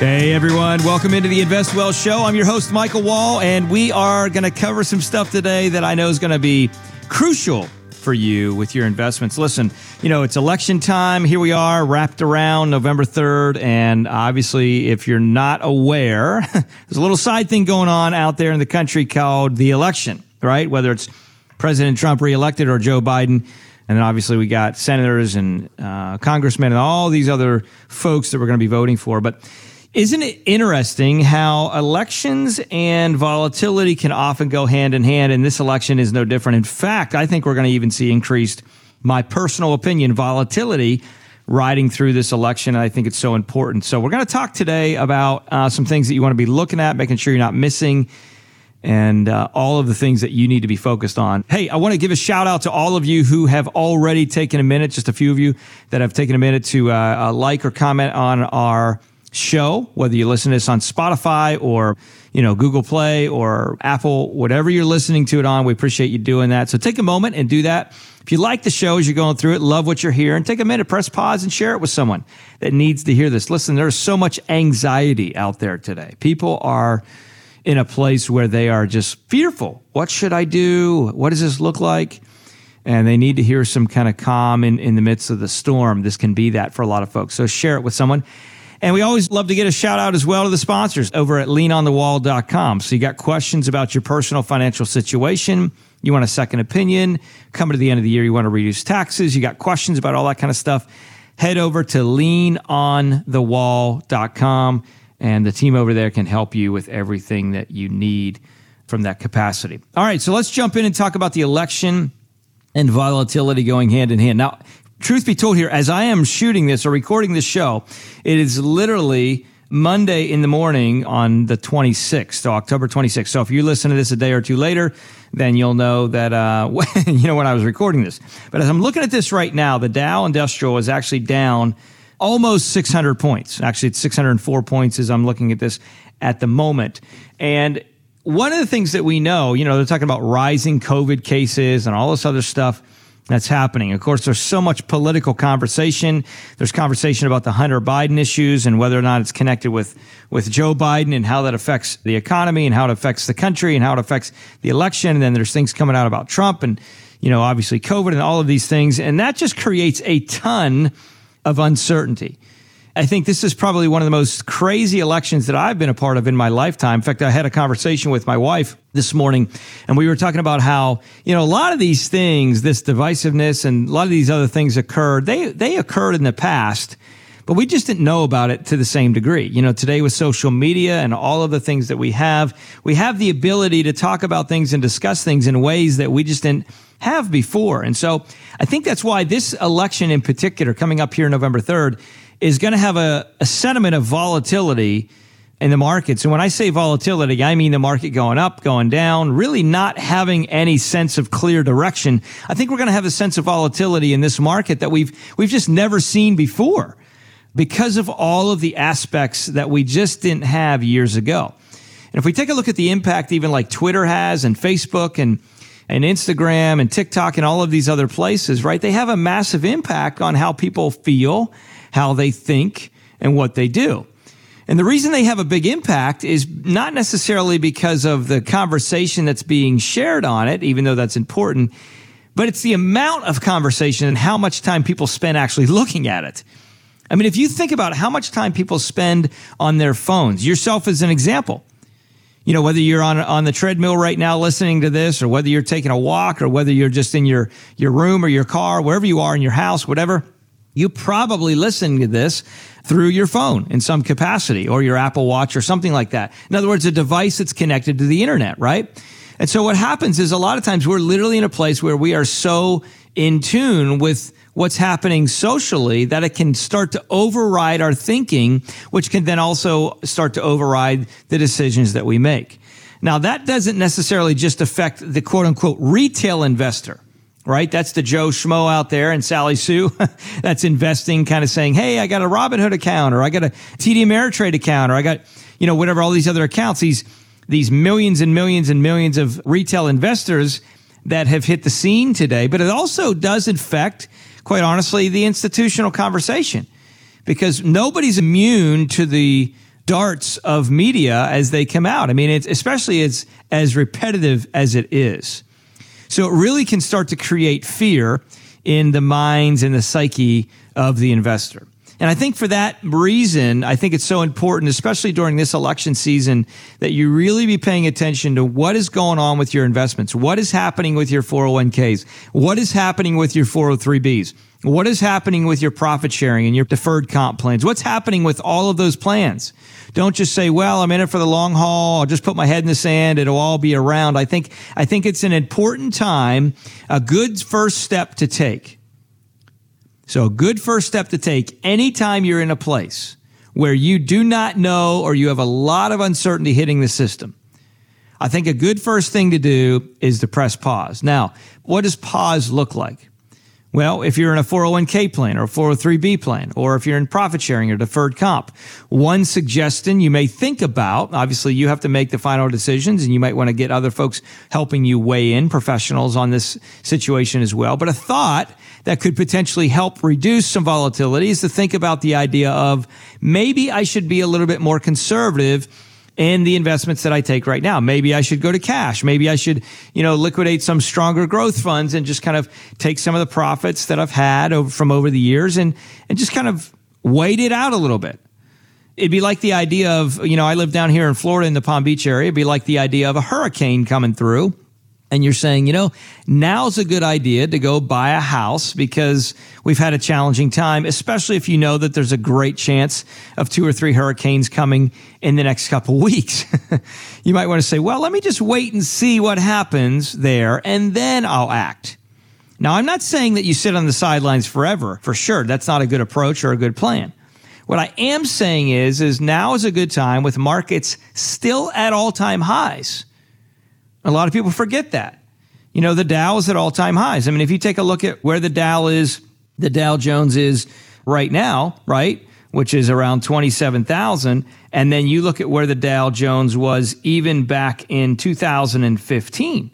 Hey everyone, welcome into the Invest Well Show. I'm your host, Michael Wall, and we are going to cover some stuff today that I know is going to be crucial for you with your investments. Listen, you know, it's election time. Here we are, wrapped around November 3rd. And obviously, if you're not aware, there's a little side thing going on out there in the country called the election, right? Whether it's President Trump reelected or Joe Biden. And then obviously we got senators and uh, congressmen and all these other folks that we're going to be voting for. But isn't it interesting how elections and volatility can often go hand in hand? And this election is no different. In fact, I think we're going to even see increased, my personal opinion, volatility riding through this election. And I think it's so important. So we're going to talk today about uh, some things that you want to be looking at, making sure you're not missing and uh, all of the things that you need to be focused on. Hey, I want to give a shout out to all of you who have already taken a minute, just a few of you that have taken a minute to uh, uh like or comment on our show, whether you listen to this on Spotify or, you know, Google Play or Apple, whatever you're listening to it on. We appreciate you doing that. So take a moment and do that. If you like the show as you're going through it, love what you're hearing, take a minute, press pause and share it with someone that needs to hear this. Listen, there's so much anxiety out there today. People are in a place where they are just fearful. What should I do? What does this look like? And they need to hear some kind of calm in, in the midst of the storm. This can be that for a lot of folks. So share it with someone. And we always love to get a shout out as well to the sponsors over at leanonthewall.com. So you got questions about your personal financial situation. You want a second opinion. Coming to the end of the year, you want to reduce taxes. You got questions about all that kind of stuff. Head over to leanonthewall.com and the team over there can help you with everything that you need from that capacity. All right, so let's jump in and talk about the election and volatility going hand in hand. Now, truth be told, here, as I am shooting this or recording this show, it is literally Monday in the morning on the 26th, so October 26th. So if you listen to this a day or two later, then you'll know that, uh, you know, when I was recording this. But as I'm looking at this right now, the Dow Industrial is actually down almost 600 points. Actually, it's 604 points as I'm looking at this at the moment. And one of the things that we know, you know, they're talking about rising COVID cases and all this other stuff that's happening. Of course, there's so much political conversation. There's conversation about the Hunter Biden issues and whether or not it's connected with, with Joe Biden and how that affects the economy and how it affects the country and how it affects the election. And then there's things coming out about Trump and, you know, obviously COVID and all of these things. And that just creates a ton of uncertainty. I think this is probably one of the most crazy elections that I've been a part of in my lifetime. In fact, I had a conversation with my wife this morning and we were talking about how, you know, a lot of these things, this divisiveness and a lot of these other things occurred. They, they occurred in the past, but we just didn't know about it to the same degree. You know, today with social media and all of the things that we have, we have the ability to talk about things and discuss things in ways that we just didn't have before. And so I think that's why this election in particular coming up here November 3rd is going to have a, a sentiment of volatility in the markets. And when I say volatility, I mean the market going up, going down, really not having any sense of clear direction. I think we're going to have a sense of volatility in this market that we've, we've just never seen before because of all of the aspects that we just didn't have years ago. And if we take a look at the impact even like Twitter has and Facebook and and Instagram and TikTok and all of these other places, right? They have a massive impact on how people feel, how they think, and what they do. And the reason they have a big impact is not necessarily because of the conversation that's being shared on it, even though that's important, but it's the amount of conversation and how much time people spend actually looking at it. I mean, if you think about how much time people spend on their phones, yourself as an example, you know, whether you're on on the treadmill right now listening to this, or whether you're taking a walk, or whether you're just in your your room or your car, wherever you are in your house, whatever, you probably listen to this through your phone in some capacity or your Apple Watch or something like that. In other words, a device that's connected to the internet, right? And so what happens is a lot of times we're literally in a place where we are so in tune with what's happening socially that it can start to override our thinking, which can then also start to override the decisions that we make. Now, that doesn't necessarily just affect the quote unquote retail investor right? That's the Joe Schmo out there and Sally Sue that's investing, kind of saying, Hey, I got a Robinhood account or I got a TD Ameritrade account or I got, you know, whatever, all these other accounts, these, these millions and millions and millions of retail investors that have hit the scene today. But it also does affect, quite honestly, the institutional conversation because nobody's immune to the darts of media as they come out. I mean, it's especially it's as repetitive as it is. So it really can start to create fear in the minds and the psyche of the investor. And I think for that reason, I think it's so important, especially during this election season, that you really be paying attention to what is going on with your investments. What is happening with your 401ks? What is happening with your 403bs? What is happening with your profit sharing and your deferred comp plans? What's happening with all of those plans? Don't just say, well, I'm in it for the long haul. I'll just put my head in the sand. It'll all be around. I think, I think it's an important time, a good first step to take so, a good first step to take anytime you're in a place where you do not know or you have a lot of uncertainty hitting the system. I think a good first thing to do is to press pause. Now, what does pause look like? Well, if you're in a 401k plan or a 403b plan, or if you're in profit sharing or deferred comp, one suggestion you may think about, obviously you have to make the final decisions and you might want to get other folks helping you weigh in, professionals on this situation as well. But a thought that could potentially help reduce some volatility is to think about the idea of maybe I should be a little bit more conservative in the investments that I take right now. Maybe I should go to cash. Maybe I should, you know, liquidate some stronger growth funds and just kind of take some of the profits that I've had over, from over the years and, and just kind of wait it out a little bit. It'd be like the idea of, you know, I live down here in Florida in the Palm Beach area. It'd be like the idea of a hurricane coming through and you're saying, you know, now's a good idea to go buy a house because we've had a challenging time, especially if you know that there's a great chance of two or three hurricanes coming in the next couple weeks. you might want to say, well, let me just wait and see what happens there and then I'll act. Now, I'm not saying that you sit on the sidelines forever, for sure. That's not a good approach or a good plan. What I am saying is, is now is a good time with markets still at all time highs a lot of people forget that. You know, the Dow is at all time highs. I mean, if you take a look at where the Dow is, the Dow Jones is right now, right? Which is around 27,000. And then you look at where the Dow Jones was even back in 2015,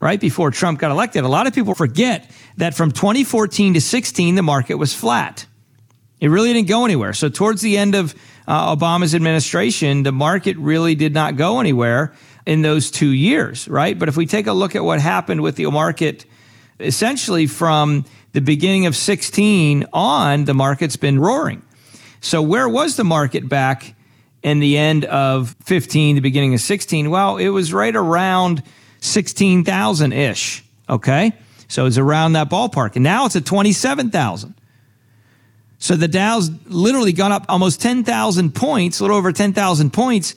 right? Before Trump got elected. A lot of people forget that from 2014 to 16, the market was flat. It really didn't go anywhere. So towards the end of uh, Obama's administration, the market really did not go anywhere in those two years, right? But if we take a look at what happened with the market, essentially from the beginning of 16 on, the market's been roaring. So where was the market back in the end of 15, the beginning of 16? Well, it was right around 16,000 ish. Okay. So it's around that ballpark. And now it's at 27,000. So the Dow's literally gone up almost 10,000 points, a little over 10,000 points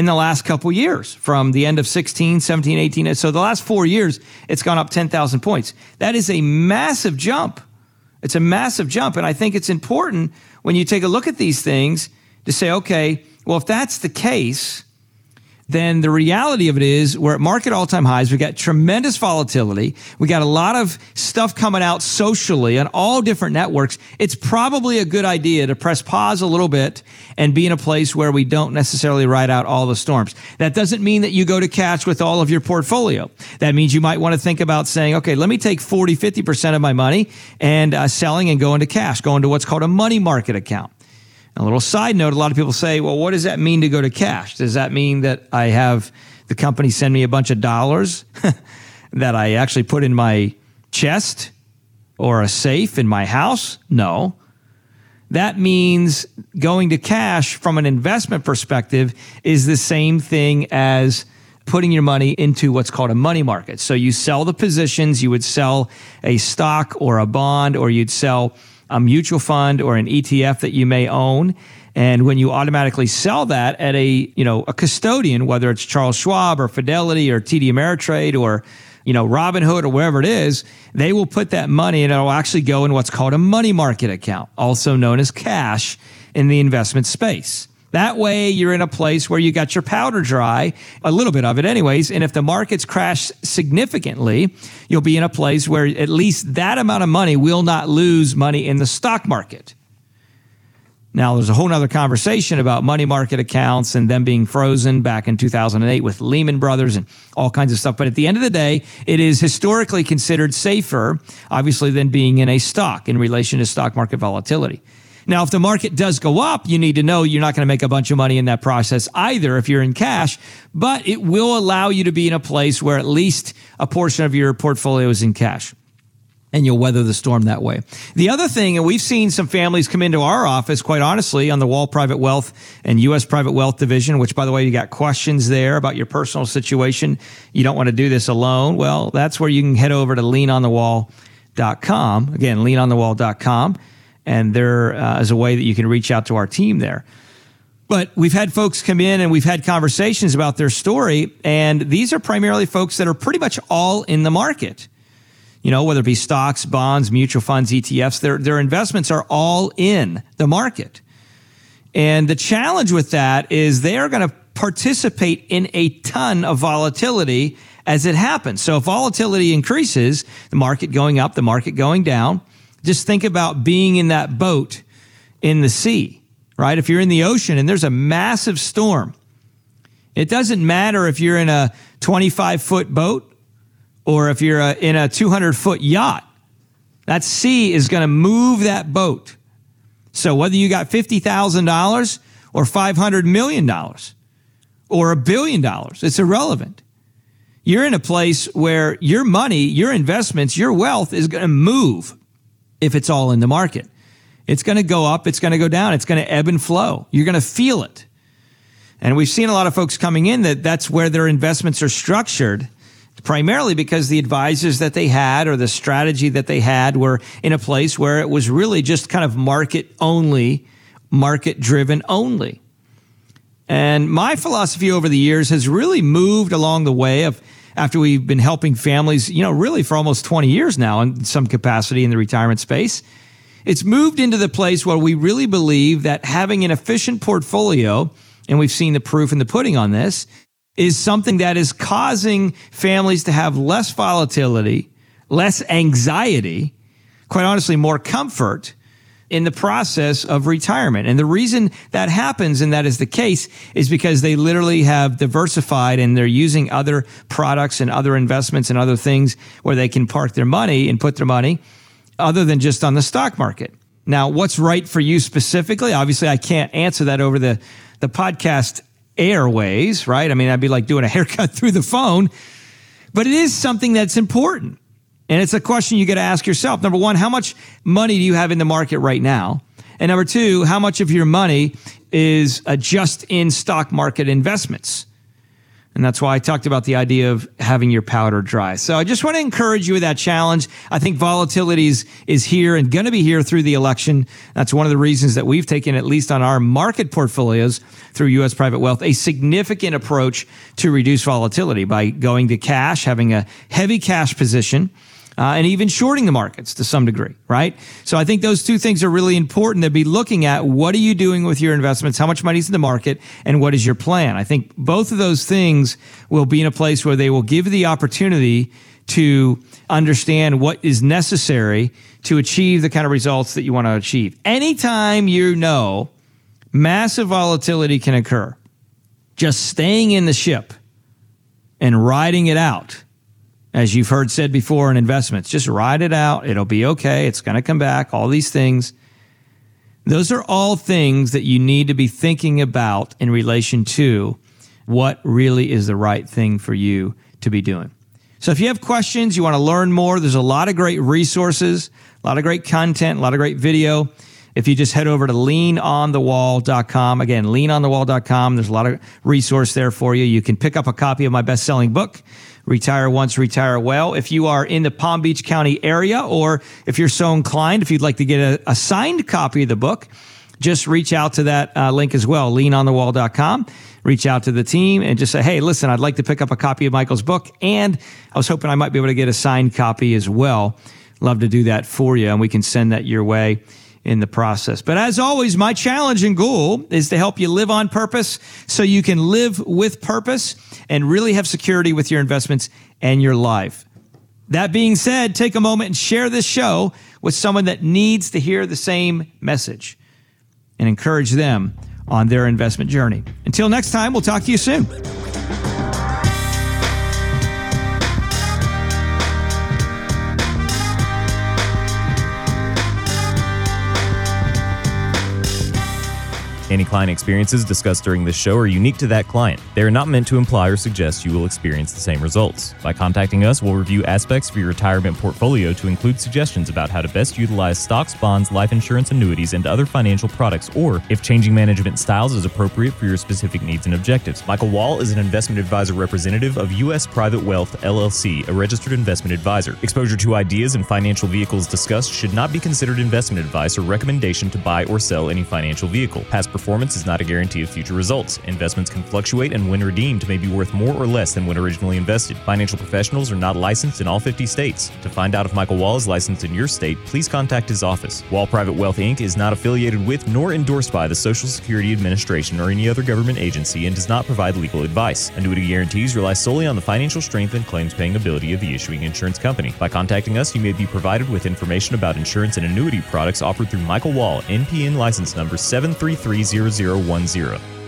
in the last couple years from the end of 16, 17, 18. So the last four years, it's gone up 10,000 points. That is a massive jump. It's a massive jump. And I think it's important when you take a look at these things to say, okay, well, if that's the case, then the reality of it is we're at market all time highs. We got tremendous volatility. We got a lot of stuff coming out socially on all different networks. It's probably a good idea to press pause a little bit and be in a place where we don't necessarily ride out all the storms. That doesn't mean that you go to cash with all of your portfolio. That means you might want to think about saying, okay, let me take 40, 50% of my money and uh, selling and going to cash, going to what's called a money market account. A little side note a lot of people say, well, what does that mean to go to cash? Does that mean that I have the company send me a bunch of dollars that I actually put in my chest or a safe in my house? No. That means going to cash from an investment perspective is the same thing as putting your money into what's called a money market. So you sell the positions, you would sell a stock or a bond, or you'd sell a mutual fund or an ETF that you may own. And when you automatically sell that at a, you know, a custodian, whether it's Charles Schwab or Fidelity or TD Ameritrade or, you know, Robinhood or wherever it is, they will put that money and it'll actually go in what's called a money market account, also known as cash in the investment space. That way you're in a place where you got your powder dry, a little bit of it anyways. And if the markets crash significantly, you'll be in a place where at least that amount of money will not lose money in the stock market. Now, there's a whole other conversation about money market accounts and them being frozen back in 2008 with Lehman Brothers and all kinds of stuff. But at the end of the day, it is historically considered safer, obviously, than being in a stock in relation to stock market volatility. Now, if the market does go up, you need to know you're not going to make a bunch of money in that process either if you're in cash, but it will allow you to be in a place where at least a portion of your portfolio is in cash and you'll weather the storm that way. The other thing, and we've seen some families come into our office, quite honestly, on the Wall Private Wealth and U.S. Private Wealth Division, which, by the way, you got questions there about your personal situation. You don't want to do this alone. Well, that's where you can head over to leanonthewall.com. Again, leanonthewall.com. And there uh, is a way that you can reach out to our team there. But we've had folks come in and we've had conversations about their story. And these are primarily folks that are pretty much all in the market you know, whether it be stocks, bonds, mutual funds, ETFs, their, their investments are all in the market. And the challenge with that is they are going to participate in a ton of volatility as it happens. So if volatility increases, the market going up, the market going down, just think about being in that boat in the sea, right? If you're in the ocean and there's a massive storm, it doesn't matter if you're in a 25 foot boat or if you're a, in a 200 foot yacht, that sea is going to move that boat. So whether you got $50,000 or $500 million or a billion dollars, it's irrelevant. You're in a place where your money, your investments, your wealth is going to move if it's all in the market. It's going to go up, it's going to go down, it's going to ebb and flow. You're going to feel it. And we've seen a lot of folks coming in that that's where their investments are structured primarily because the advisors that they had or the strategy that they had were in a place where it was really just kind of market only, market driven only. And my philosophy over the years has really moved along the way of after we've been helping families, you know, really for almost 20 years now in some capacity in the retirement space. It's moved into the place where we really believe that having an efficient portfolio, and we've seen the proof in the pudding on this, is something that is causing families to have less volatility, less anxiety, quite honestly, more comfort in the process of retirement. And the reason that happens and that is the case is because they literally have diversified and they're using other products and other investments and other things where they can park their money and put their money other than just on the stock market. Now, what's right for you specifically? Obviously, I can't answer that over the, the podcast airways, right? I mean, I'd be like doing a haircut through the phone, but it is something that's important. And it's a question you got to ask yourself. Number one, how much money do you have in the market right now? And number two, how much of your money is just in stock market investments? And that's why I talked about the idea of having your powder dry. So I just want to encourage you with that challenge. I think volatility is, is here and going to be here through the election. That's one of the reasons that we've taken, at least on our market portfolios through U.S. private wealth, a significant approach to reduce volatility by going to cash, having a heavy cash position uh, and even shorting the markets to some degree, right? So I think those two things are really important to be looking at. What are you doing with your investments? How much money is in the market? And what is your plan? I think both of those things will be in a place where they will give you the opportunity to understand what is necessary to achieve the kind of results that you want to achieve. Anytime you know massive volatility can occur, just staying in the ship and riding it out as you've heard said before in investments, just ride it out. It'll be okay. It's going to come back. All these things. Those are all things that you need to be thinking about in relation to what really is the right thing for you to be doing. So if you have questions, you want to learn more, there's a lot of great resources, a lot of great content, a lot of great video. If you just head over to leanonthewall.com, again, leanonthewall.com, there's a lot of resource there for you. You can pick up a copy of my best-selling book, Retire Once, Retire Well. If you are in the Palm Beach County area, or if you're so inclined, if you'd like to get a, a signed copy of the book, just reach out to that uh, link as well, leanonthewall.com. Reach out to the team and just say, hey, listen, I'd like to pick up a copy of Michael's book. And I was hoping I might be able to get a signed copy as well. Love to do that for you, and we can send that your way in the process. But as always, my challenge and goal is to help you live on purpose so you can live with purpose and really have security with your investments and your life. That being said, take a moment and share this show with someone that needs to hear the same message and encourage them on their investment journey. Until next time, we'll talk to you soon. Any client experiences discussed during this show are unique to that client. They are not meant to imply or suggest you will experience the same results. By contacting us, we'll review aspects of your retirement portfolio to include suggestions about how to best utilize stocks, bonds, life insurance, annuities, and other financial products, or if changing management styles is appropriate for your specific needs and objectives. Michael Wall is an investment advisor representative of U.S. Private Wealth LLC, a registered investment advisor. Exposure to ideas and financial vehicles discussed should not be considered investment advice or recommendation to buy or sell any financial vehicle. Past performance is not a guarantee of future results. Investments can fluctuate and when redeemed may be worth more or less than when originally invested. Financial professionals are not licensed in all 50 states. To find out if Michael Wall is licensed in your state, please contact his office. Wall Private Wealth Inc. is not affiliated with nor endorsed by the Social Security Administration or any other government agency and does not provide legal advice. Annuity guarantees rely solely on the financial strength and claims paying ability of the issuing insurance company. By contacting us, you may be provided with information about insurance and annuity products offered through Michael Wall, NPN license number 7330010.